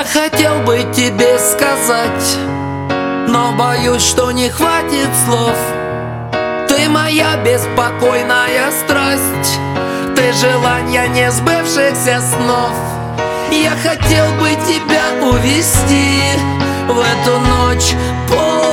Я хотел бы тебе сказать Но боюсь, что не хватит слов. Ты моя беспокойная страсть Ты желание не сбывшихся снов. Я хотел бы тебя увести В эту ночь полную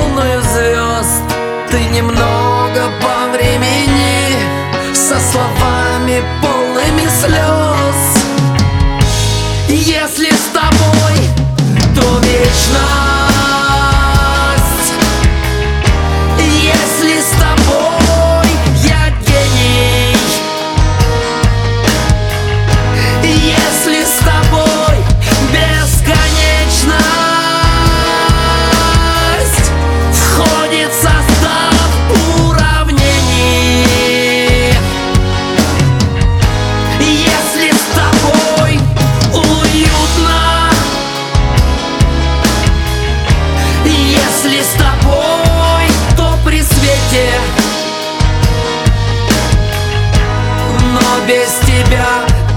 без тебя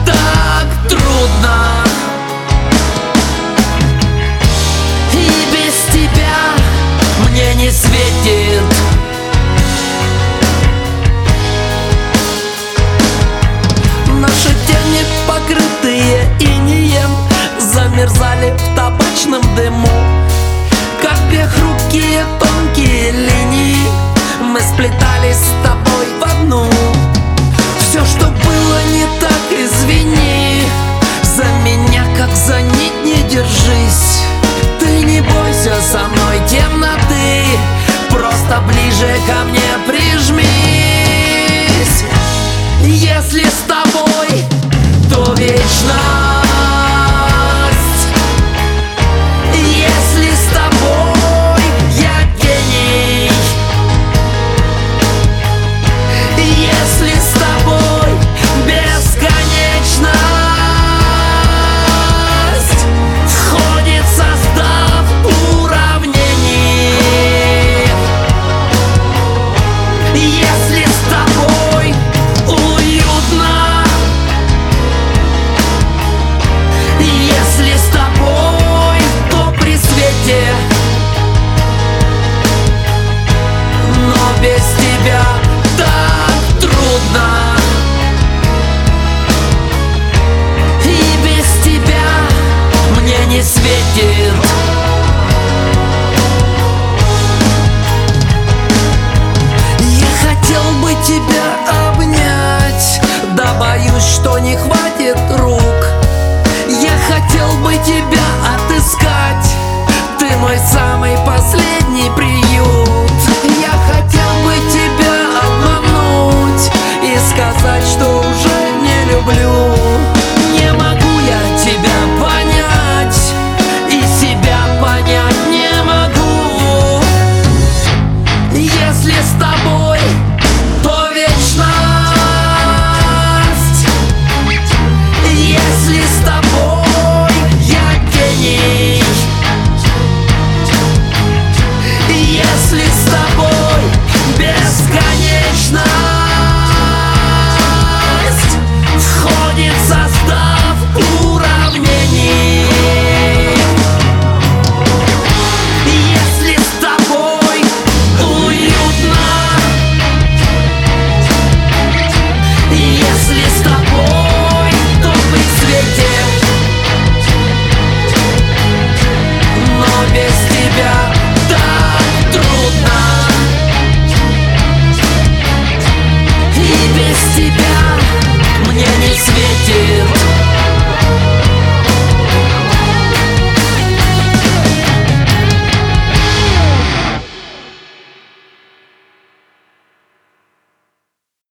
так трудно. И без тебя мне не светит. Наши тени покрытые сплетались с тобой в одну. Все, что было не так, извини. За меня, как за нить, не держись. Ты не бойся со мной темноты. Просто ближе ко мне прижмись